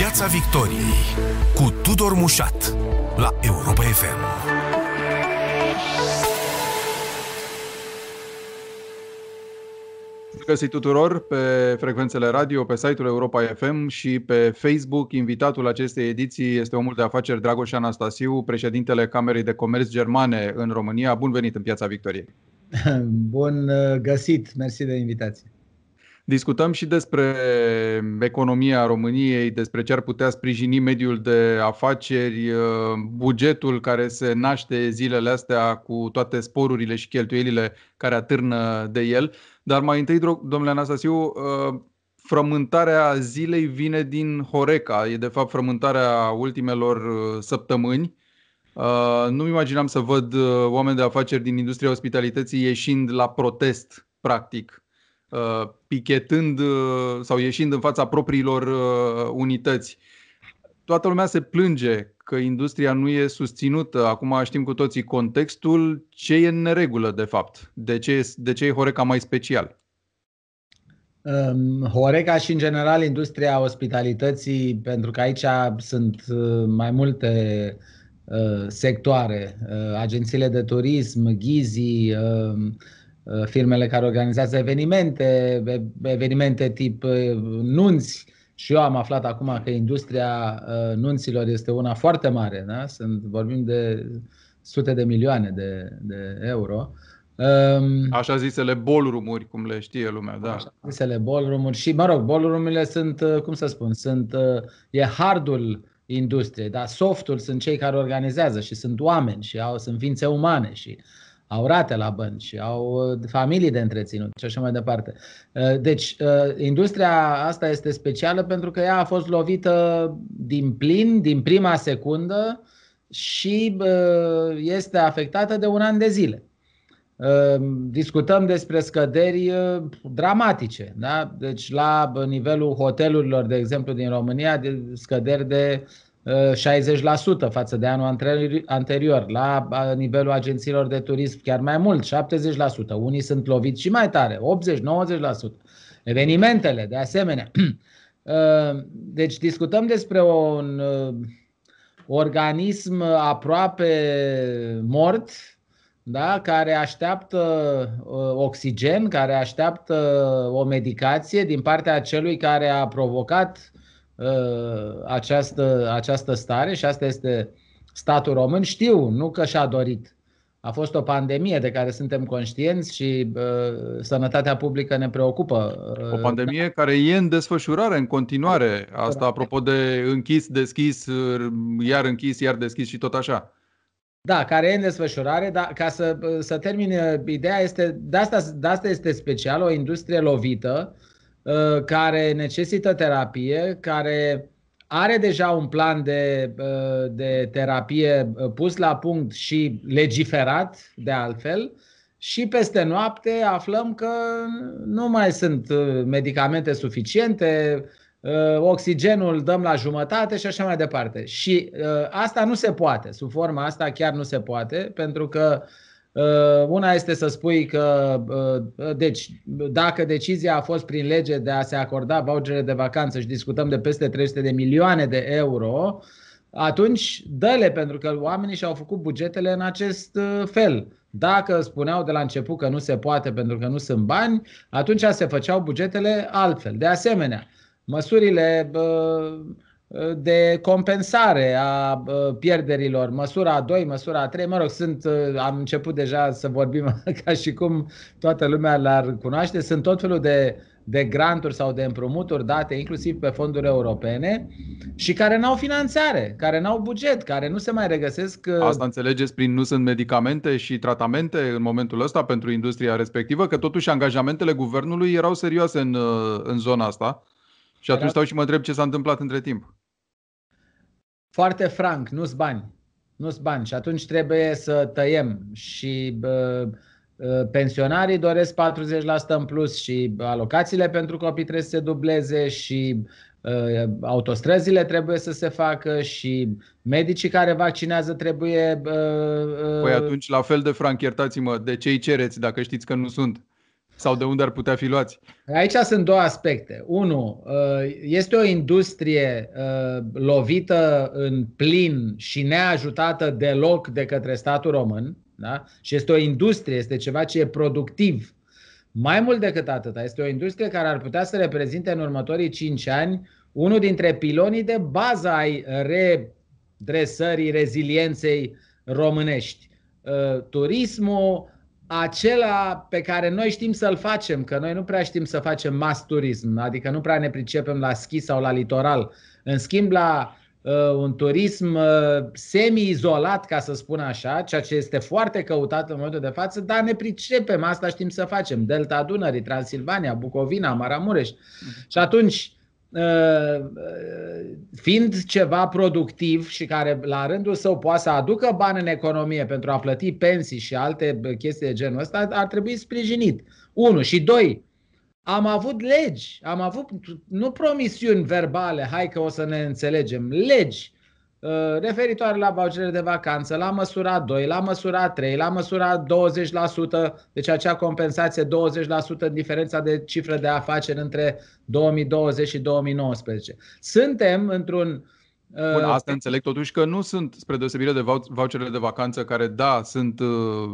Piața Victoriei cu Tudor Mușat la Europa FM. găsit tuturor pe frecvențele radio, pe site-ul Europa FM și pe Facebook. Invitatul acestei ediții este omul de afaceri Dragoș Anastasiu, președintele Camerei de Comerț Germane în România. Bun venit în Piața Victoriei! Bun uh, găsit! Mersi de invitație! Discutăm și despre economia României, despre ce ar putea sprijini mediul de afaceri, uh, bugetul care se naște zilele astea cu toate sporurile și cheltuielile care atârnă de el. Dar mai întâi, domnule Anastasiu, uh, frământarea zilei vine din Horeca, e de fapt frământarea ultimelor uh, săptămâni. Nu-mi imaginam să văd oameni de afaceri din industria ospitalității ieșind la protest, practic Uh, pichetând uh, sau ieșind în fața propriilor uh, unități. Toată lumea se plânge că industria nu e susținută. Acum știm cu toții contextul. Ce e în neregulă, de fapt? De ce, de ce e Horeca mai special? Um, Horeca și, în general, industria ospitalității, pentru că aici sunt mai multe sectoare, agențiile de turism, ghizii, Uh, firmele care organizează evenimente, evenimente tip uh, nunți. Și eu am aflat acum că industria uh, nunților este una foarte mare. Da? Sunt, vorbim de sute de milioane de, de euro. Um, așa zisele ballroom-uri, cum le știe lumea, da. Așa zisele ballroom-uri și, mă rog, ballroom-urile sunt, cum să spun, sunt, e hardul industriei, dar softul sunt cei care organizează și sunt oameni și au, sunt ființe umane și uh, au rate la bănci, au uh, familii de întreținut și așa mai departe. Uh, deci, uh, industria asta este specială pentru că ea a fost lovită din plin, din prima secundă și este afectată de un an de zile. Discutăm despre scăderi dramatice. Da? Deci, la nivelul hotelurilor, de exemplu, din România, scăderi de 60% față de anul anterior. La nivelul agențiilor de turism chiar mai mult, 70%. Unii sunt loviți și mai tare, 80-90%. Evenimentele, de asemenea. Uh, deci discutăm despre un uh, organism aproape mort, da, care așteaptă uh, oxigen, care așteaptă o medicație din partea celui care a provocat Uh, această, această stare și asta este statul român. Știu, nu că și-a dorit. A fost o pandemie de care suntem conștienți și uh, sănătatea publică ne preocupă. Uh, o pandemie care e în desfășurare în continuare. Asta apropo de închis, deschis, uh, iar închis, iar deschis și tot așa. Da, care e în desfășurare, dar ca să, să termin, ideea este, de asta, de asta este special, o industrie lovită, uh, Uh, care necesită terapie, care are deja un plan de, uh, de terapie uh, pus la punct și legiferat de altfel și peste noapte aflăm că nu mai sunt medicamente suficiente, oxigenul dăm la jumătate și așa mai departe. Și asta nu se poate, sub forma asta chiar nu se poate, pentru că Uh, una este să spui că, uh, deci, dacă decizia a fost prin lege de a se acorda vouchere de vacanță și discutăm de peste 300 de milioane de euro, atunci dă-le, pentru că oamenii și-au făcut bugetele în acest uh, fel. Dacă spuneau de la început că nu se poate pentru că nu sunt bani, atunci se făceau bugetele altfel. De asemenea, măsurile de compensare a pierderilor, măsura a 2, măsura a 3, mă rog, sunt, am început deja să vorbim ca și cum toată lumea l-ar cunoaște, sunt tot felul de, de granturi sau de împrumuturi date inclusiv pe fonduri europene și care n-au finanțare, care n-au buget, care nu se mai regăsesc. Asta înțelegeți prin nu sunt medicamente și tratamente în momentul ăsta pentru industria respectivă, că totuși angajamentele guvernului erau serioase în, în zona asta. Și atunci stau și mă întreb ce s-a întâmplat între timp foarte franc, nu-s bani. Nu-s bani și atunci trebuie să tăiem și bă, pensionarii doresc 40% în plus și alocațiile pentru copii trebuie să se dubleze și autostrăzile trebuie să se facă și medicii care vaccinează trebuie... Păi atunci, la fel de franc, iertați-mă, de ce îi cereți dacă știți că nu sunt? Sau de unde ar putea fi luați? Aici sunt două aspecte. Unu, uh, este o industrie uh, lovită în plin și neajutată deloc de către statul român. Da? Și este o industrie, este ceva ce e productiv. Mai mult decât atât, este o industrie care ar putea să reprezinte în următorii 5 ani unul dintre pilonii de bază ai redresării, rezilienței românești. Uh, turismul, acela pe care noi știm să-l facem, că noi nu prea știm să facem mass turism, adică nu prea ne pricepem la schi sau la litoral. În schimb, la uh, un turism uh, semi-izolat, ca să spun așa, ceea ce este foarte căutat în momentul de față, dar ne pricepem, asta știm să facem. Delta Dunării, Transilvania, Bucovina, Maramureș. Mm-hmm. Și atunci, Uh, fiind ceva productiv și care la rândul său poate să aducă bani în economie pentru a plăti pensii și alte chestii de genul ăsta, ar trebui sprijinit. Unu. Și doi, am avut legi, am avut nu promisiuni verbale, hai că o să ne înțelegem, legi Uh, referitoare la voucherele de vacanță, la măsura 2, la măsura 3, la măsura 20%, deci acea compensație 20% în diferența de cifră de afaceri între 2020 și 2019. Suntem într-un uh, Bun, asta înțeleg totuși că nu sunt, spre deosebire de voucherele de vacanță, care, da, sunt uh,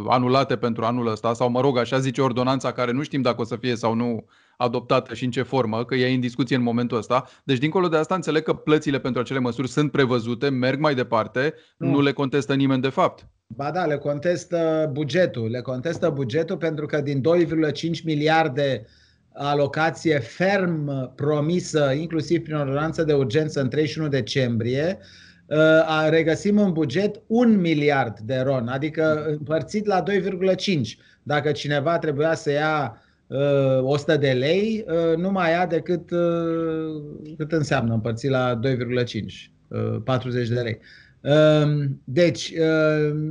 anulate pentru anul ăsta, sau, mă rog, așa zice ordonanța, care nu știm dacă o să fie sau nu adoptată și în ce formă, că e în discuție în momentul ăsta. Deci, dincolo de asta, înțeleg că plățile pentru acele măsuri sunt prevăzute, merg mai departe, nu, nu le contestă nimeni de fapt. Ba da, le contestă bugetul. Le contestă bugetul pentru că din 2,5 miliarde alocație ferm promisă, inclusiv prin ordonanță de urgență în 31 decembrie, ă, regăsim în buget un miliard de ron, adică împărțit la 2,5. Dacă cineva trebuia să ia 100 uh, de lei, uh, nu mai ia decât uh, cât înseamnă împărțit la 2,5, 40 de lei. Um, deci,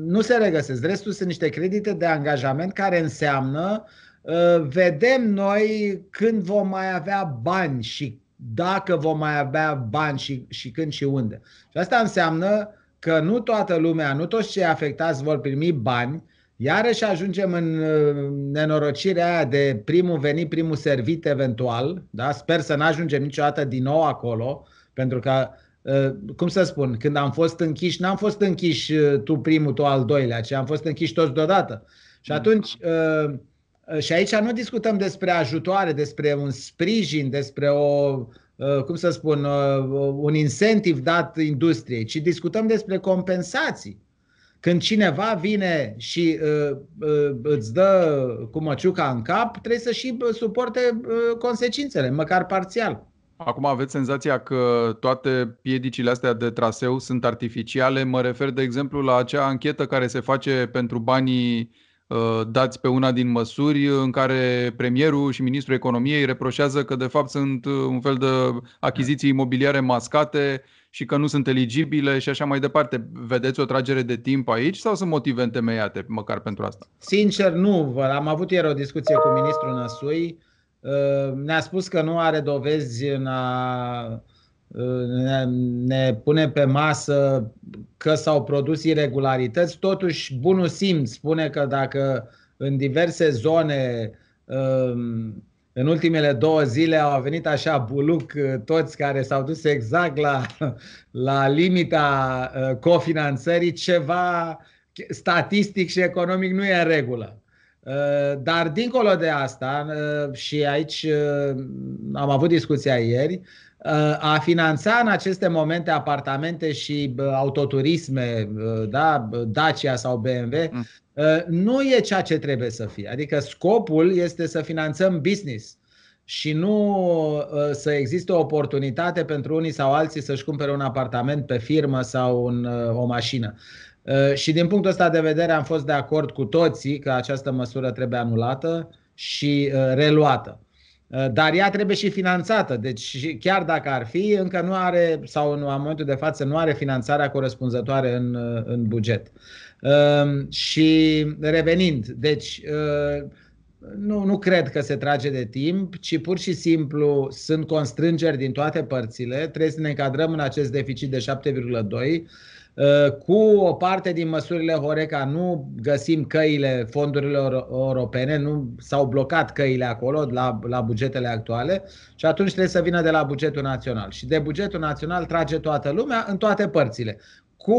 nu se regăsesc. Restul sunt niște credite de angajament care înseamnă vedem noi când vom mai avea bani și dacă vom mai avea bani și, și când și unde. Și asta înseamnă că nu toată lumea, nu toți cei afectați vor primi bani, Iarăși ajungem în uh, nenorocirea aia de primul venit, primul servit eventual. Da? Sper să nu ajungem niciodată din nou acolo, pentru că, uh, cum să spun, când am fost închiși, n-am fost închiși uh, tu primul, tu al doilea, ci am fost închiși toți deodată. Și mm. atunci, și aici nu discutăm despre ajutoare, despre un sprijin, despre o, cum să spun, un incentiv dat industriei, ci discutăm despre compensații. Când cineva vine și uh, uh, îți dă cu măciuca în cap, trebuie să și suporte uh, consecințele, măcar parțial. Acum aveți senzația că toate piedicile astea de traseu sunt artificiale. Mă refer, de exemplu, la acea anchetă care se face pentru banii uh, dați pe una din măsuri în care premierul și ministrul economiei reproșează că de fapt sunt uh, un fel de achiziții imobiliare mascate și că nu sunt eligibile și așa mai departe. Vedeți o tragere de timp aici sau sunt motive întemeiate măcar pentru asta? Sincer, nu. Am avut ieri o discuție cu ministrul Năsui. Uh, ne-a spus că nu are dovezi în a uh, ne, ne pune pe masă că s-au produs irregularități. Totuși, bunul simț spune că dacă în diverse zone uh, în ultimele două zile au venit așa buluc uh, toți care s-au dus exact la, la limita uh, cofinanțării, ceva statistic și economic nu e în regulă. Uh, dar dincolo de asta, și aici am avut discuția ieri, a finanța în aceste momente apartamente și autoturisme, da, Dacia sau BMW, mm. Uh, nu e ceea ce trebuie să fie. Adică scopul este să finanțăm business și nu uh, să existe o oportunitate pentru unii sau alții să-și cumpere un apartament pe firmă sau un, uh, o mașină. Și din punctul ăsta de vedere am fost de acord cu toții că această măsură trebuie anulată și reluată. Dar ea trebuie și finanțată. Deci chiar dacă ar fi, încă nu are, sau în momentul de față nu are finanțarea corespunzătoare în, în buget. Uh, Ehm, și revenind, deci ehm, nu, nu cred că se trage de timp, ci pur și simplu sunt constrângeri din toate părțile. Trebuie să ne încadrăm în acest deficit de 7,2 Uh, cu o parte din măsurile Horeca nu găsim căile fondurilor europene, nu s-au blocat căile acolo la, la bugetele actuale și atunci trebuie să vină de la bugetul național. Și de bugetul național trage toată lumea în toate părțile. Cu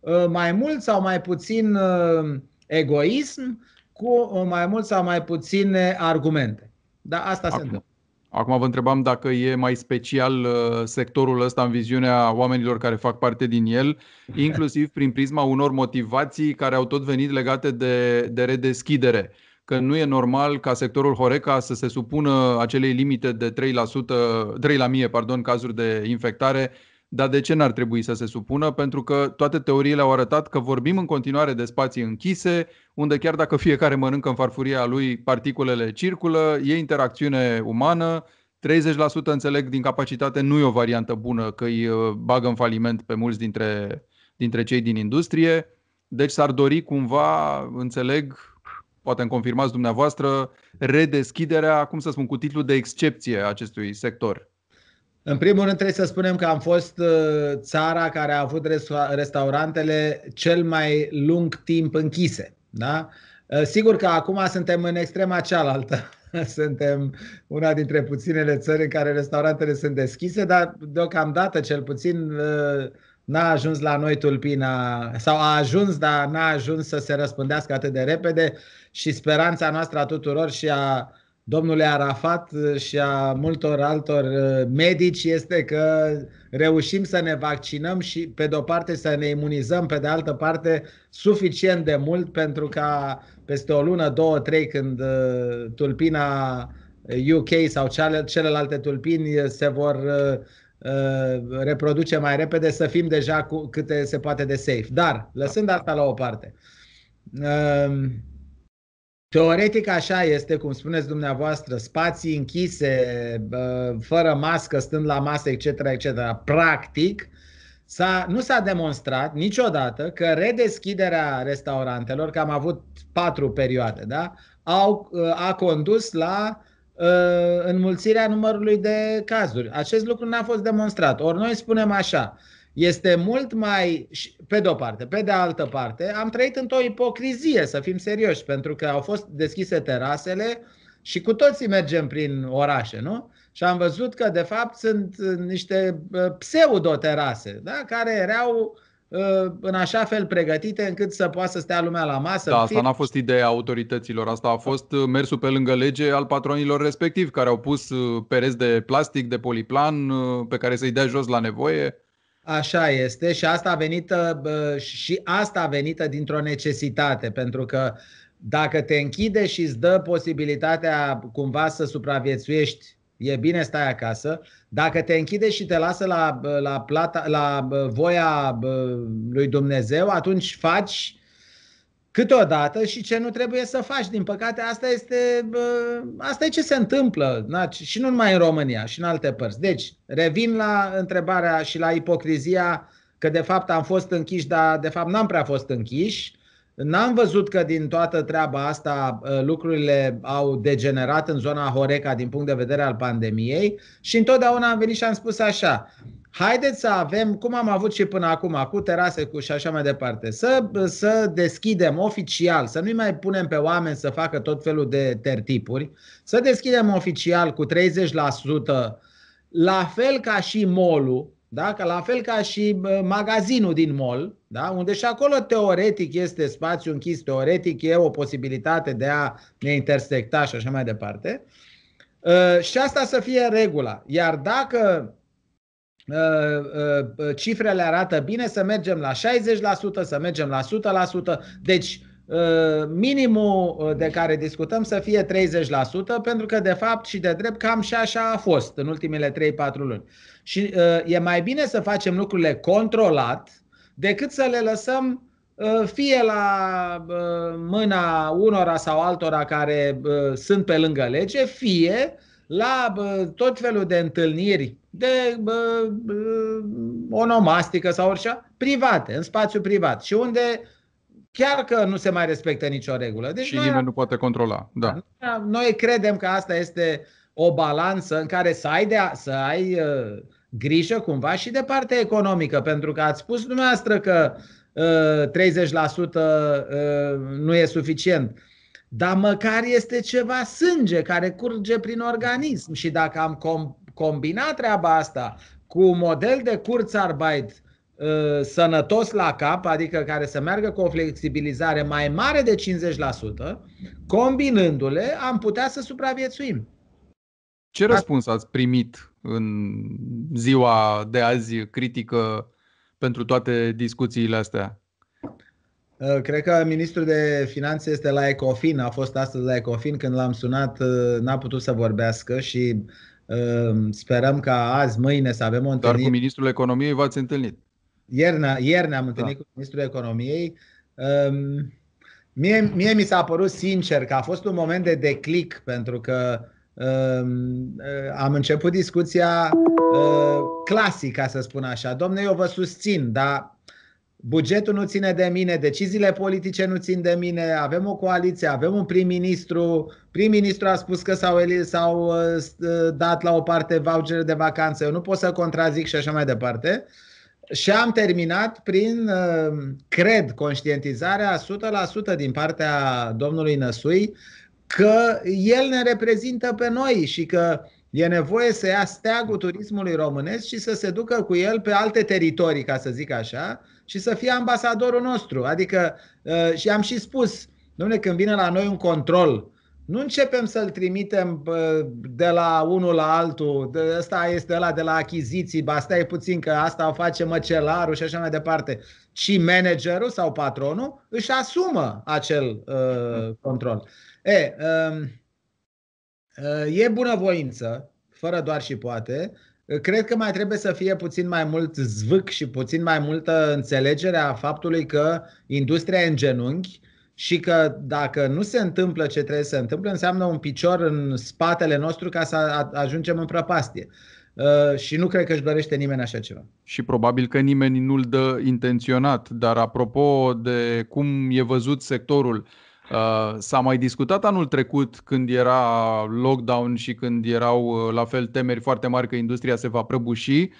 uh, mai mult sau mai puțin uh, egoism, cu mai mult sau mai puține argumente. Da, asta Acum. se întâmplă. Acum vă întrebam dacă e mai special uh, sectorul ăsta în viziunea oamenilor care fac parte din el, inclusiv prin prisma unor motivații care au tot venit legate de, de redeschidere. Că nu e normal ca sectorul Horeca să se supună acelei limite de 3%, 3 la mie pardon, cazuri de infectare dar de ce n-ar trebui să se supună? Pentru că toate teoriile au arătat că vorbim în continuare de spații închise, unde chiar dacă fiecare mănâncă în farfuria lui, particulele circulă, e interacțiune umană, 30% înțeleg din capacitate nu e o variantă bună că îi uh, bagă în faliment pe mulți dintre, dintre cei din industrie. Deci s-ar dori cumva, înțeleg, poate îmi confirmați dumneavoastră, redeschiderea, cum să spun, cu titlul de excepție a acestui sector. În primul rând trebuie să spunem că am fost uh, țara care a avut restaurantele cel mai lung timp închise. Da? Uh, sigur că acum suntem în extrema cealaltă. Suntem una dintre puținele țări în care restaurantele sunt deschise, dar deocamdată cel puțin uh, n-a ajuns la noi tulpina sau a ajuns, dar n-a ajuns să se răspândească atât de repede și speranța noastră a tuturor și a domnului Arafat și a multor altor uh, medici este că reușim să ne vaccinăm și pe de o parte să ne imunizăm, pe de altă parte suficient de mult pentru ca peste o lună, două, trei, când uh, tulpina UK sau celelalte tulpini se vor uh, reproduce mai repede, să fim deja cu câte se poate de safe. Dar, lăsând asta la o parte, Teoretic așa este, cum spuneți dumneavoastră, spații închise, fără mască, stând la masă, etc., etc. Practic, s-a, nu s-a demonstrat niciodată că redeschiderea restaurantelor, că am avut patru perioade, da, au, a condus la uh, înmulțirea numărului de cazuri. Acest lucru n-a fost demonstrat. Ori noi spunem așa, este mult mai, pe de o parte, pe de altă parte, am trăit într-o ipocrizie, să fim serioși, pentru că au fost deschise terasele și cu toții mergem prin orașe, nu? Și am văzut că, de fapt, sunt niște pseudo-terase, da? care erau în așa fel pregătite încât să poată să stea lumea la masă. Da, asta n-a fost ideea autorităților, asta a fost mersul pe lângă lege al patronilor respectiv, care au pus pereți de plastic, de poliplan, pe care să-i dea jos la nevoie. Așa este și asta a venit și asta a venit dintr-o necesitate, pentru că dacă te închide și îți dă posibilitatea cumva să supraviețuiești, e bine stai acasă. Dacă te închide și te lasă la, la, plata, la voia lui Dumnezeu, atunci faci câteodată și ce nu trebuie să faci. Din păcate, asta este, asta e ce se întâmplă na? și nu numai în România, și în alte părți. Deci, revin la întrebarea și la ipocrizia că de fapt am fost închiși, dar de fapt n-am prea fost închiși. N-am văzut că din toată treaba asta lucrurile au degenerat în zona Horeca din punct de vedere al pandemiei și întotdeauna am venit și am spus așa, Haideți să avem, cum am avut și până acum, cu terase cu și așa mai departe, să, să deschidem oficial, să nu mai punem pe oameni să facă tot felul de tertipuri, să deschidem oficial cu 30%, la fel ca și molul, da? Că la fel ca și magazinul din mall, da? unde și acolo teoretic este spațiu închis, teoretic e o posibilitate de a ne intersecta și așa mai departe. Uh, și asta să fie regula. Iar dacă Uh, uh, uh, cifrele arată bine, să mergem la 60%, să mergem la 100%. Deci, minimul de care discutăm să fie 30%, pentru că, de fapt, și de drept, cam și așa a fost în ultimele 3-4 luni. Și e mai bine să facem lucrurile controlat decât să le lăsăm fie la mâna unora sau altora care sunt pe lângă lege, fie la tot felul de întâlniri de bă, onomastică sau orice, private, în spațiu privat și unde chiar că nu se mai respectă nicio regulă. Deci și noi nimeni am... nu poate controla. Da. Noi credem că asta este o balanță în care să ai, de a, să ai uh, grijă cumva și de partea economică, pentru că ați spus dumneavoastră că uh, 30% uh, nu e suficient. Dar măcar este ceva sânge care curge prin organism și dacă am com- combinat treaba asta cu un model de Kurzarbeit uh, sănătos la cap, adică care să meargă cu o flexibilizare mai mare de 50%, combinându-le am putea să supraviețuim. Ce răspuns ați primit în ziua de azi critică pentru toate discuțiile astea? Uh, cred că ministrul de finanțe este la Ecofin, a fost astăzi la Ecofin când l-am sunat, uh, n-a putut să vorbească și uh, sperăm ca azi, mâine să avem o întâlnire. Dar cu ministrul economiei v-ați întâlnit? Ieri, ieri ne-am întâlnit da. cu ministrul economiei. Um, mie, mie mi s-a părut sincer că a fost un moment de declic pentru că um, am început discuția clasică, să spun așa. Domnule, eu vă susțin, dar Bugetul nu ține de mine, deciziile politice nu țin de mine, avem o coaliție, avem un prim-ministru. Prim-ministru a spus că s-au, s-au uh, dat la o parte vouchere de vacanță, eu nu pot să contrazic și așa mai departe. Și am terminat prin, uh, cred, conștientizarea 100% din partea domnului Năsui că el ne reprezintă pe noi și că e nevoie să ia steagul turismului românesc și să se ducă cu el pe alte teritorii, ca să zic așa, și să fie ambasadorul nostru. Adică, uh, și am și spus, domnule, când vine la noi un control, nu începem să-l trimitem uh, de la unul la altul, de, ăsta este ăla de la achiziții, ba stai puțin că asta o face măcelarul și așa mai departe, ci managerul sau patronul își asumă acel uh, control. E, uh, uh, e bunăvoință, fără doar și poate, Cred că mai trebuie să fie puțin mai mult zvâc și puțin mai multă înțelegere a faptului că industria e în genunchi și că dacă nu se întâmplă ce trebuie să se întâmple, înseamnă un picior în spatele nostru ca să ajungem în prăpastie. Uh, și nu cred că își dorește nimeni așa ceva. Și probabil că nimeni nu-l dă intenționat. Dar apropo de cum e văzut sectorul, Uh, s-a mai discutat anul trecut când era lockdown și când erau uh, la fel temeri foarte mari că industria se va prăbuși,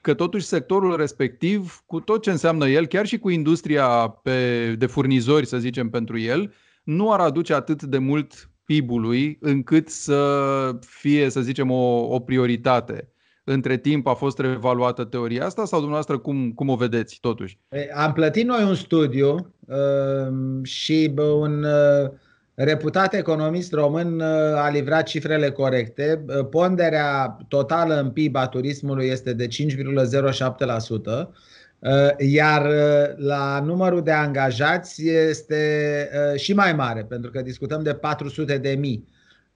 că totuși sectorul respectiv, cu tot ce înseamnă el, chiar și cu industria pe, de furnizori, să zicem, pentru el, nu ar aduce atât de mult PIB-ului încât să fie, să zicem, o, o prioritate între timp a fost reevaluată teoria asta sau dumneavoastră cum, cum o vedeți totuși? Am plătit noi un studiu uh, și un uh, reputat economist român uh, a livrat cifrele corecte. Uh, ponderea totală în PIB a turismului este de 5,07%. Uh, iar uh, la numărul de angajați este și mai mare, pentru că discutăm de 400 de mii.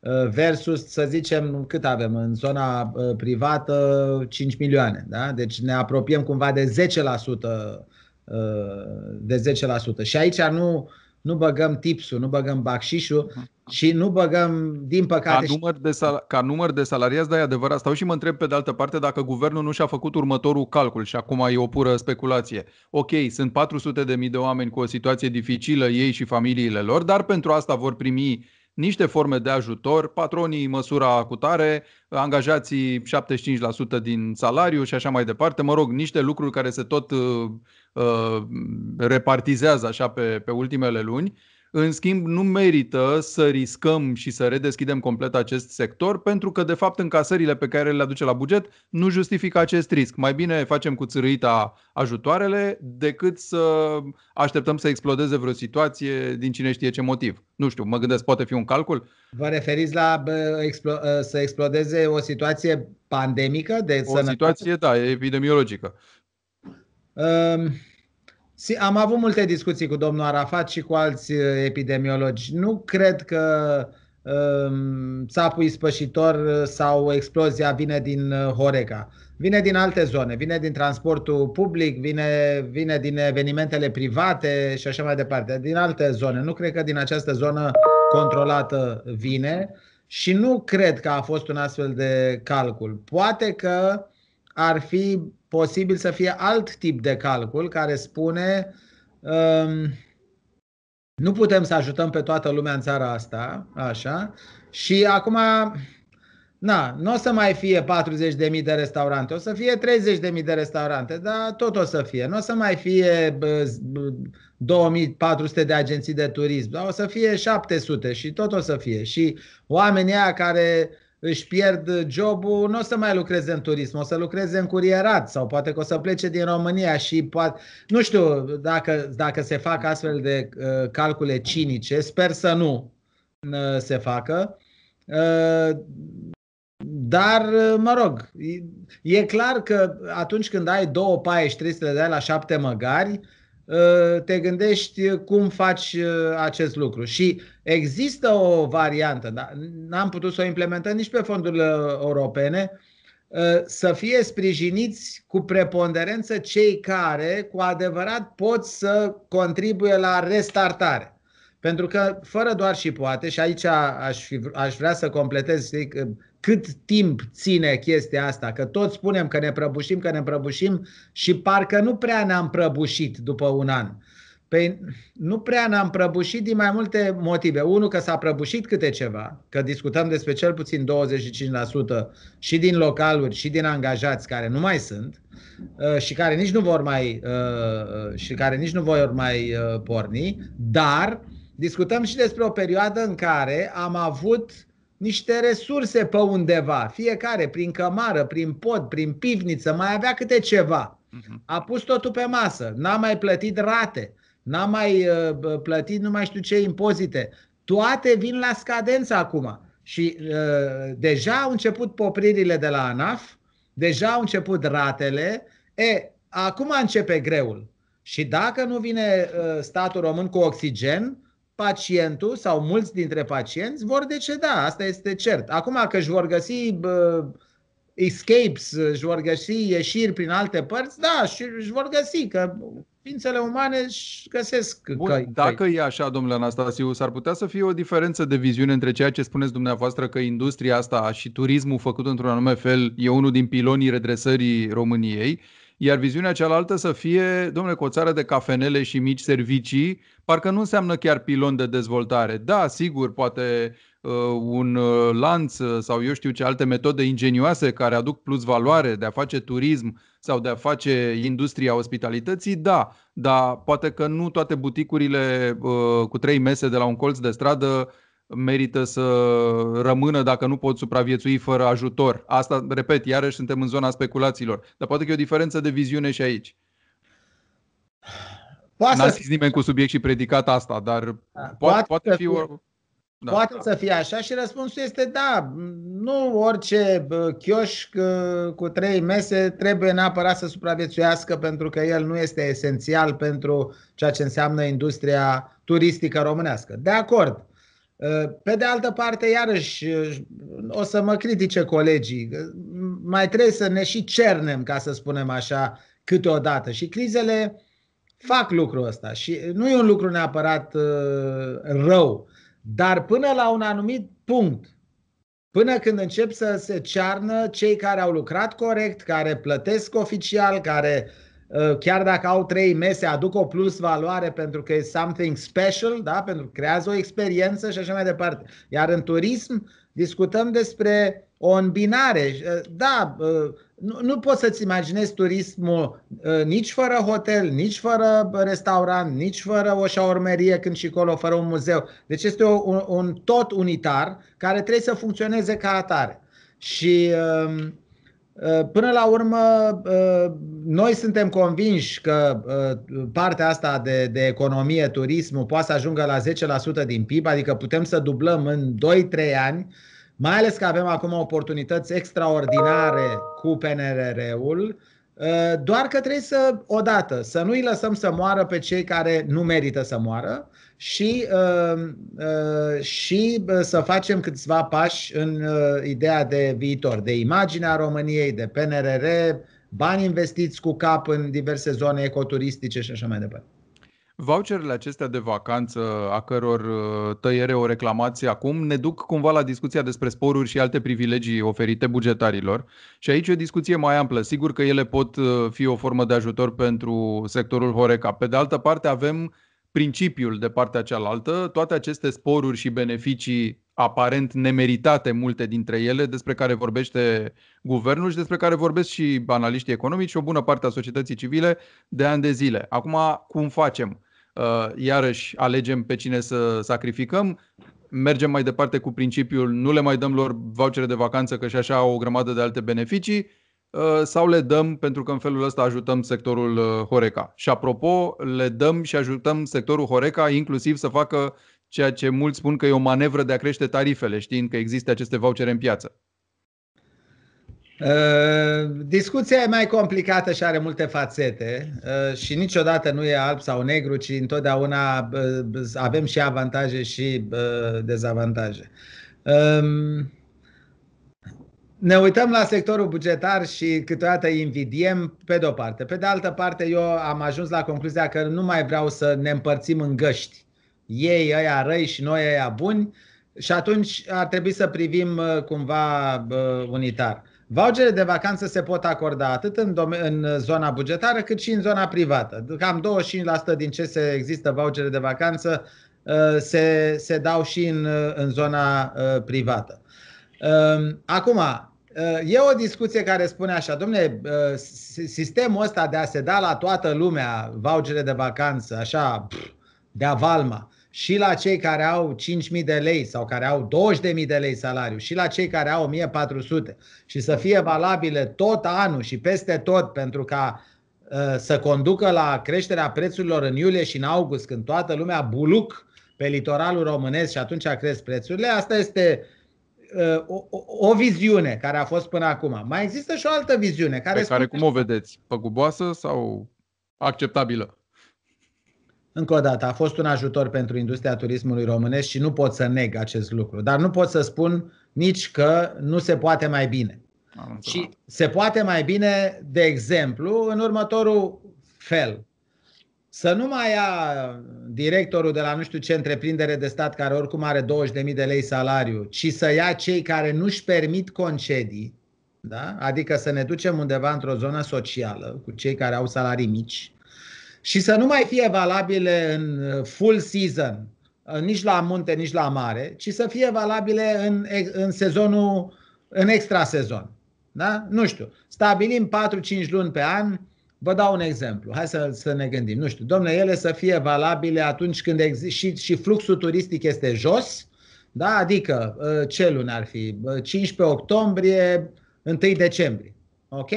Uh, versus, să zicem, cât avem în zona uh, privată? 5 milioane. Da? Deci ne apropiem cumva de 10%. Uh, de 10%. Și aici nu, nu băgăm tipsul, nu băgăm bacșișul și nu băgăm, din păcate... Ca număr de, sal- ca număr de salariați, da, e adevărat. Stau și mă întreb pe de altă parte dacă guvernul nu și-a făcut următorul calcul și acum e o pură speculație. Ok, sunt 400 de mii de oameni cu o situație dificilă, ei și familiile lor, dar pentru asta vor primi niște forme de ajutor, patronii măsura cutare, angajații 75% din salariu și așa mai departe. Mă rog, niște lucruri care se tot uh, uh, repartizează așa pe, pe ultimele luni. În schimb, nu merită să riscăm și să redeschidem complet acest sector, pentru că, de fapt, încasările pe care le aduce la buget nu justifică acest risc. Mai bine facem cu țărâita ajutoarele decât să așteptăm să explodeze vreo situație din cine știe ce motiv. Nu știu, mă gândesc, poate fi un calcul? Vă referiți la explo- să explodeze o situație pandemică de O sănătate? situație, da, epidemiologică. Um... Am avut multe discuții cu domnul Arafat și cu alți uh, epidemiologi. Nu cred că um, țapul ispășitor uh, sau explozia vine din uh, Horeca. Vine din alte zone, vine din transportul public, vine, vine din evenimentele private și așa mai departe, din alte zone. Nu cred că din această zonă controlată vine și nu cred că a fost un astfel de calcul. Poate că ar fi posibil să fie alt tip de calcul care spune um, Nu putem să ajutăm pe toată lumea în țara asta, așa, și acum, na, nu o să mai fie 40.000 de restaurante, o să fie 30.000 de restaurante, dar tot o să fie. Nu o să mai fie 2400 de agenții de turism, dar o să fie 700 și tot o să fie. Și oamenii aia care își pierd jobul, nu o să mai lucreze în turism, o să lucreze în curierat sau poate că o să plece din România și poate, nu știu dacă, dacă se fac astfel de uh, calcule cinice, sper să nu uh, se facă. Uh, dar, uh, mă rog, e, e clar că atunci când ai două paie și trebuie să le dai la șapte măgari, uh, te gândești cum faci uh, acest lucru. Și există o variantă, dar n-am putut să o implementăm nici pe fondurile europene, să fie sprijiniți cu preponderență cei care cu adevărat pot să contribuie la restartare. Pentru că, fără doar și poate, și aici aș, fi, aș vrea să completez zic, cât timp ține chestia asta, că toți spunem că ne prăbușim, că ne prăbușim și parcă nu prea ne-am prăbușit după un an. Păi nu prea ne-am prăbușit din mai multe motive. Unul, că s-a prăbușit câte ceva, că discutăm despre cel puțin 25% și din localuri și din angajați care nu mai sunt uh, și care nici nu vor mai uh, și care nici nu vor mai uh, porni, dar discutăm și despre o perioadă în care am avut niște resurse pe undeva, fiecare prin cămară, prin pod, prin pivniță, mai avea câte ceva. Mhm. A pus totul pe masă, n-a mai plătit rate, n-a mai uh, plătit nu mai știu ce impozite. Toate vin la scadență acum. Și uh, deja au început popririle de la ANAF, deja au început ratele. E, acum începe greul. Și dacă nu vine uh, statul român cu oxigen, pacientul sau mulți dintre pacienți vor deceda, asta este cert. Acum că își vor găsi uh, escapes, își vor găsi ieșiri prin alte părți, da, și își vor găsi, că ființele umane își găsesc Bun, căi. Dacă e așa, domnule Anastasiu, s-ar putea să fie o diferență de viziune între ceea ce spuneți dumneavoastră că industria asta și turismul făcut într-un anume fel e unul din pilonii redresării României iar viziunea cealaltă să fie, domnule, cu o țară de cafenele și mici servicii, parcă nu înseamnă chiar pilon de dezvoltare. Da, sigur, poate uh, un uh, lanț uh, sau eu știu ce alte metode ingenioase care aduc plus valoare de a face turism sau de a face industria ospitalității, da, dar poate că nu toate buticurile uh, cu trei mese de la un colț de stradă merită să rămână dacă nu pot supraviețui fără ajutor. Asta, repet, iarăși suntem în zona speculațiilor. Dar poate că e o diferență de viziune și aici. Poate N-a zis nimeni cu subiect și predicat asta, dar da, poate, poate, poate fi o... Da, Poate da. să fie așa și răspunsul este da. Nu orice chioșc cu trei mese trebuie neapărat să supraviețuiască pentru că el nu este esențial pentru ceea ce înseamnă industria turistică românească. De acord. Pe de altă parte, iarăși, o să mă critique colegii. Mai trebuie să ne și cernem, ca să spunem așa, câteodată. Și crizele fac lucrul ăsta. Și nu e un lucru neapărat uh, rău. Dar până la un anumit punct, până când încep să se cearnă cei care au lucrat corect, care plătesc oficial, care Uh, chiar dacă au trei mese, aduc o plus valoare pentru că e something special, da? pentru că creează o experiență și așa mai departe. Iar în turism discutăm despre o îmbinare. Uh, da, uh, nu, nu poți să-ți imaginezi turismul nici fără hotel, nici fără restaurant, nici fără o șaurmerie când și colo, fără un muzeu. Deci este o, un, un tot unitar care trebuie să funcționeze ca atare. Și uh, Uh, până la urmă, uh, noi suntem convinși că uh, partea asta de, de economie, turismul, poate să ajungă la 10% din PIB, adică putem să dublăm în 2-3 ani, mai ales că avem acum oportunități extraordinare cu PNRR-ul, doar că trebuie să, odată, să nu-i lăsăm să moară pe cei care nu merită să moară și, uh, uh, și uh, să facem câțiva pași în uh, ideea de viitor, de imaginea României, de PNRR, bani investiți cu cap în diverse zone ecoturistice și așa mai departe. Voucherele acestea de vacanță, a căror uh, tăiere o reclamație acum, ne duc cumva la discuția despre sporuri și alte privilegii oferite bugetarilor. Și aici e o discuție mai amplă. Sigur că ele pot uh, fi o formă de ajutor pentru sectorul Horeca. Pe de altă parte, avem principiul de partea cealaltă, toate aceste sporuri și beneficii aparent nemeritate, multe dintre ele, despre care vorbește guvernul și despre care vorbesc și analiștii economici și o bună parte a societății civile de ani de zile. Acum, cum facem? Uh, iarăși alegem pe cine să sacrificăm, mergem mai departe cu principiul nu le mai dăm lor vouchere de vacanță că și așa au o grămadă de alte beneficii uh, sau le dăm pentru că în felul ăsta ajutăm sectorul uh, Horeca. Și apropo, le dăm și ajutăm sectorul Horeca inclusiv să facă ceea ce mulți spun că e o manevră de a crește tarifele, știind că există aceste vouchere în piață. Uh, discuția e mai complicată și are multe fațete uh, și niciodată nu e alb sau negru, ci întotdeauna uh, avem și avantaje și dezavantaje. Um, ne uităm la sectorul bugetar și câteodată îi invidiem pe de-o parte. Pe de altă parte, eu am ajuns la concluzia că nu mai vreau să ne împărțim în găști. Ei, ăia răi și noi ăia buni și atunci ar trebui să privim cumva unitar. Vouchere de vacanță se pot acorda atât în, în zona bugetară cât și în zona privată. Cam 25% din ce se există vouchere de vacanță uh, se, se dau și în, în zona uh, privată. Um, acum, uh, e o discuție care spune așa, domnule, sistemul ăsta de a se da la toată lumea vouchere de vacanță, așa, de avalma, și la cei care au 5.000 de lei sau care au 20.000 de lei salariu și la cei care au 1.400 și să fie valabile tot anul și peste tot pentru ca uh, să conducă la creșterea prețurilor în iulie și în august, când toată lumea buluc pe litoralul românesc și atunci cresc prețurile, asta este uh, o, o, o viziune care a fost până acum. Mai există și o altă viziune. Care pe care cum o vedeți? Păguboasă sau acceptabilă? Încă o dată, a fost un ajutor pentru industria turismului românesc și nu pot să neg acest lucru. Dar nu pot să spun nici că nu se poate mai bine. Și se poate mai bine, de exemplu, în următorul fel. Să nu mai ia directorul de la nu știu ce întreprindere de stat care oricum are 20.000 de lei salariu, ci să ia cei care nu-și permit concedii, da? adică să ne ducem undeva într-o zonă socială cu cei care au salarii mici, și să nu mai fie valabile în uh, full season, uh, nici la munte, nici la mare, ci să fie valabile în, în sezonul, în extra sezon. Da? Nu știu. Stabilim 4-5 luni pe an. Vă dau un exemplu. Hai să, să ne gândim. Nu știu. Domne, ele să fie valabile atunci când exist, și, și fluxul turistic este jos. Da? Adică uh, ce luni ar fi? 15 octombrie, 1 decembrie. Ok?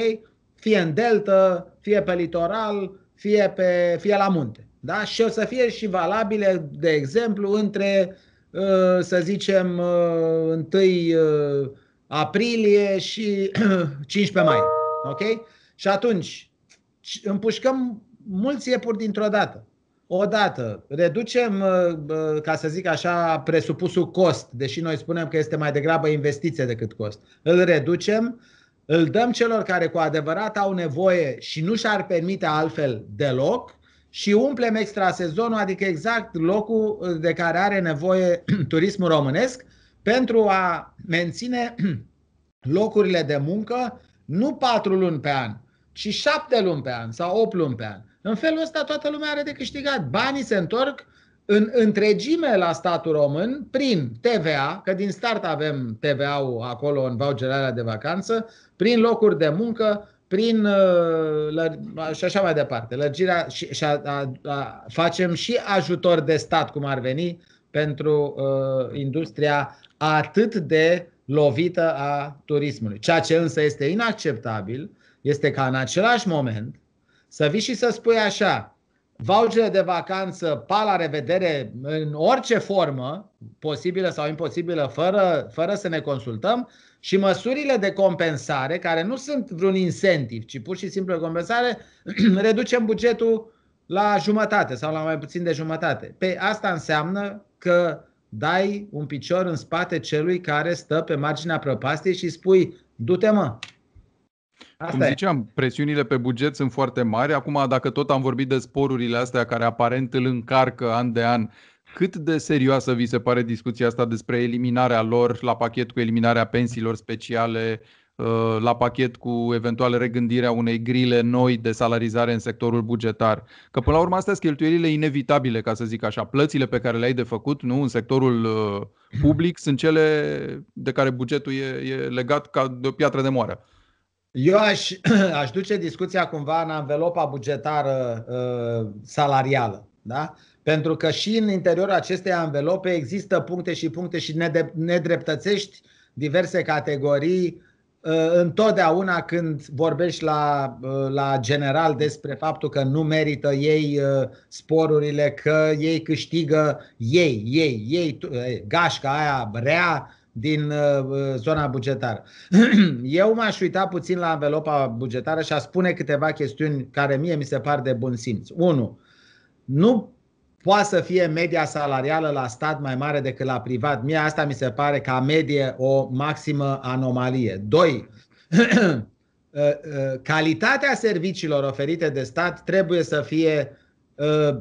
Fie în delta, fie pe litoral, fie, pe, fie la munte. Da? Și o să fie și valabile, de exemplu, între, uh, să zicem, 1 uh, uh, aprilie și 15 mai. Ok? Și atunci împușcăm mulți iepuri dintr-o dată. Odată, reducem, ca să zic așa, presupusul cost, deși noi spunem că este mai degrabă investiție decât cost. Îl reducem, îl dăm celor care cu adevărat au nevoie și nu și-ar permite altfel deloc și umplem extra sezonul, adică exact locul de care are nevoie turismul românesc pentru a menține locurile de muncă nu patru luni pe an, ci șapte luni pe an sau opt luni pe an. În felul ăsta toată lumea are de câștigat. Banii se întorc în întregime la statul român prin TVA, că din start avem TVA-ul acolo în voucherarea de vacanță, prin locuri de muncă, prin uh, și așa mai departe. Lărgirea și, și a, a, a, facem și ajutor de stat, cum ar veni, pentru uh, industria atât de lovită a turismului. Ceea ce însă este inacceptabil este ca în același moment să vii și să spui așa, vouchere de vacanță, pa la revedere în orice formă, posibilă sau imposibilă, fără, fără să ne consultăm, și măsurile de compensare, care nu sunt vreun incentiv, ci pur și simplu compensare, reducem bugetul la jumătate sau la mai puțin de jumătate. Pe asta înseamnă că dai un picior în spate celui care stă pe marginea prăpastiei și spui, du-te mă, Asta Cum ziceam, e. presiunile pe buget sunt foarte mari. Acum, dacă tot am vorbit de sporurile astea care aparent îl încarcă an de an, cât de serioasă vi se pare discuția asta despre eliminarea lor la pachet cu eliminarea pensiilor speciale, uh, la pachet cu eventual regândirea unei grile noi de salarizare în sectorul bugetar. Că până la urmă astea sunt cheltuielile inevitabile, ca să zic așa. Plățile pe care le ai de făcut nu, în sectorul uh, public sunt cele de care bugetul e, e legat ca de o piatră de moară. Eu aș, aș duce discuția cumva în anvelopa bugetară uh, salarială. Da? Pentru că și în interiorul acestei anvelope există puncte și puncte și nedreptățești diverse categorii uh, întotdeauna când vorbești la, uh, la general despre faptul că nu merită ei uh, sporurile, că ei câștigă ei, ei, ei, gașca aia rea din zona bugetară. Eu m-aș uita puțin la învelopa bugetară și a spune câteva chestiuni care mie mi se par de bun simț. 1. Nu poate să fie media salarială la stat mai mare decât la privat. Mie asta mi se pare ca medie o maximă anomalie. Doi, uh, uh, calitatea serviciilor oferite de stat trebuie să fie uh,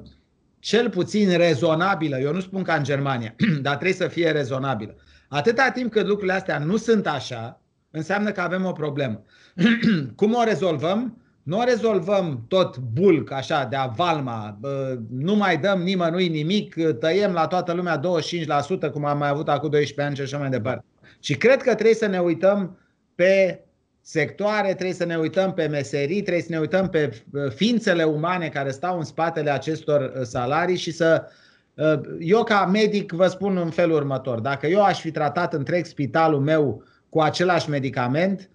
cel puțin rezonabilă. Eu nu spun ca în Germania, dar trebuie să fie rezonabilă. Atâta timp cât lucrurile astea nu sunt așa, înseamnă că avem o problemă. Cum o rezolvăm? Nu rezolvăm tot bulk așa de avalma, nu mai dăm nimănui nimic, tăiem la toată lumea 25% cum am mai avut acum 12 ani și așa mai departe. Și cred că trebuie să ne uităm pe sectoare, trebuie să ne uităm pe meserii, trebuie să ne uităm pe ființele umane care stau în spatele acestor uh, salarii și să uh, eu ca medic vă spun în felul următor. Dacă eu aș fi tratat întreg spitalul meu cu același medicament,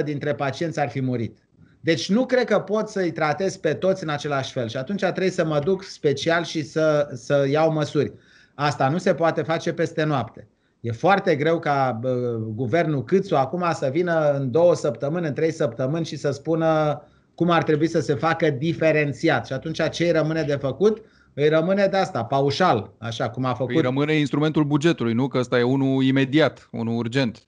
95% dintre pacienți ar fi murit. Deci nu cred că pot să-i tratez pe toți în același fel și atunci trebuie să mă duc special și să, să iau măsuri. Asta nu se poate face peste noapte. E foarte greu ca bă, guvernul Câțu acum să vină în două săptămâni, în trei săptămâni și să spună cum ar trebui să se facă diferențiat. Și atunci ce îi rămâne de făcut? Îi rămâne de asta, paușal, așa cum a făcut. Îi rămâne instrumentul bugetului, nu? Că ăsta e unul imediat, unul urgent.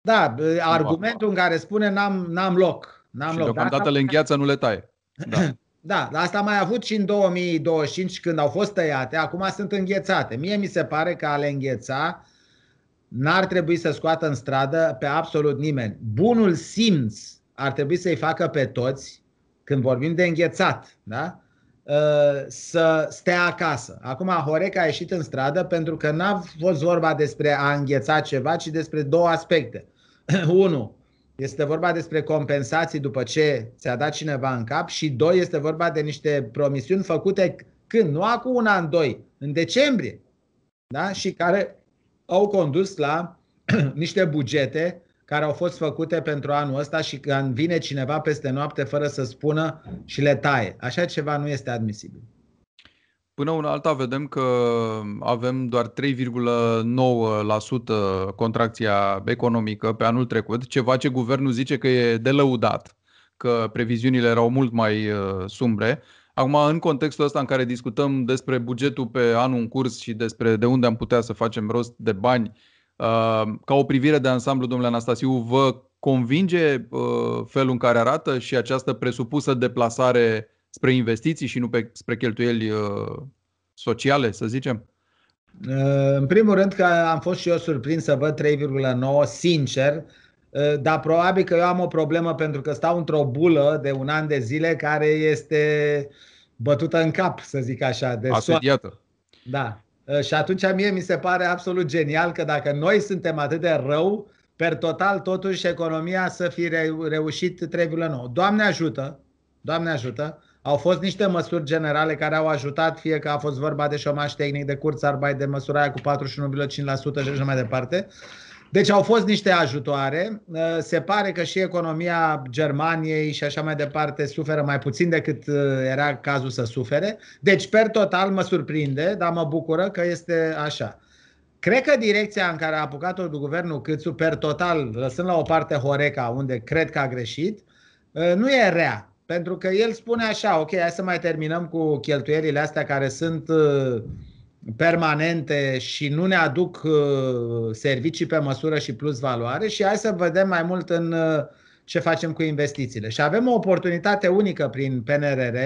Da, argumentul în care spune n-am, n-am loc. N-am și loc. deocamdată le îngheață, nu le taie. Da. da, dar asta mai avut și în 2025 când au fost tăiate, acum sunt înghețate. Mie mi se pare că a le îngheța n-ar trebui să scoată în stradă pe absolut nimeni. Bunul simț ar trebui să-i facă pe toți, când vorbim de înghețat, da? Uh, să stea acasă. Acum Horeca a ieșit în stradă pentru că n-a fost vorba despre a îngheța ceva, ci despre două aspecte. Unu, este vorba despre compensații după ce ți-a dat cineva în cap și doi, este vorba de niște promisiuni făcute când? Nu acum un an, doi, în decembrie. Da? Și care au condus la niște bugete care au fost făcute pentru anul ăsta și când vine cineva peste noapte fără să spună și le taie. Așa ceva nu este admisibil. Până una alta vedem că avem doar 3,9% contracția economică pe anul trecut, ceva ce guvernul zice că e de lăudat, că previziunile erau mult mai uh, sumbre. Acum, în contextul ăsta în care discutăm despre bugetul pe anul în curs și despre de unde am putea să facem rost de bani, uh, ca o privire de ansamblu, domnule Anastasiu, vă convinge uh, felul în care arată și această presupusă deplasare spre investiții și nu pe, spre cheltuieli uh, sociale, să zicem? Uh, în primul rând că am fost și eu surprins să văd 3,9, sincer, uh, dar probabil că eu am o problemă pentru că stau într-o bulă de un an de zile care este bătută în cap, să zic așa. De Asediată. Da. Și atunci mie mi se pare absolut genial că dacă noi suntem atât de rău, per total totuși economia să fi reușit 3,9. Doamne ajută, Doamne ajută, au fost niște măsuri generale care au ajutat, fie că a fost vorba de șomaș tehnic, de curs arbai, de măsurarea cu 41,5% și așa mai departe. Deci au fost niște ajutoare. Uh, se pare că și economia Germaniei și așa mai departe suferă mai puțin decât uh, era cazul să sufere. Deci, per total, mă surprinde, dar mă bucură că este așa. Cred că direcția în care a apucat-o guvernul Câțu, per total, lăsând la o parte Horeca, unde cred că a greșit, uh, nu e rea. Pentru că el spune așa, ok, hai să mai terminăm cu cheltuielile astea care sunt uh, permanente și nu ne aduc uh, servicii pe măsură și plus valoare și hai să vedem mai mult în uh, ce facem cu investițiile. Și avem o oportunitate unică prin PNRR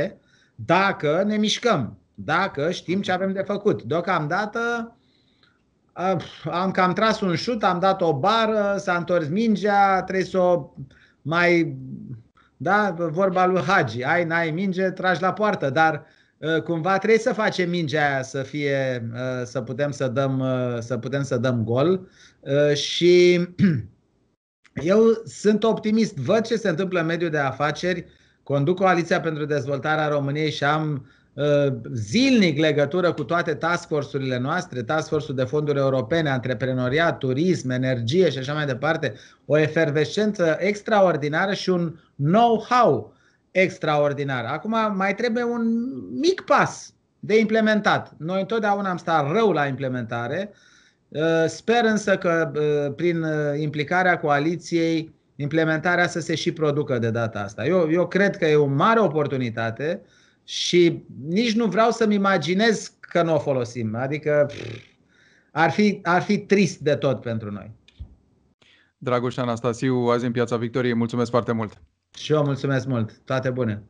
dacă ne mișcăm, dacă știm ce avem de făcut. Deocamdată am cam tras un șut, am dat o bară, s-a întors mingea, trebuie să o mai... Da, vorba lui Hagi, ai, n-ai minge, tragi la poartă, dar cumva trebuie să facem mingea aia să fie, să putem să dăm, să putem să dăm gol. Și eu sunt optimist, văd ce se întâmplă în mediul de afaceri, conduc Coaliția pentru Dezvoltarea României și am Uh, zilnic legătură cu toate task force-urile noastre, task force-ul de fonduri europene, antreprenoriat, turism, energie și așa mai departe, o efervescență extraordinară și un know-how extraordinar. Acum mai trebuie un mic pas de implementat. Noi întotdeauna am stat rău la implementare. Uh, sper însă că uh, prin implicarea coaliției implementarea să se și producă de data asta. Eu, eu cred că e o mare oportunitate și nici nu vreau să-mi imaginez că nu o folosim. Adică pff, ar, fi, ar fi trist de tot pentru noi. Dragoș Anastasiu, azi în Piața Victoriei, mulțumesc foarte mult! Și eu mulțumesc mult! Toate bune!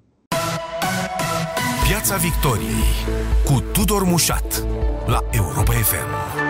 Piața Victoriei cu Tudor Mușat la Europa FM.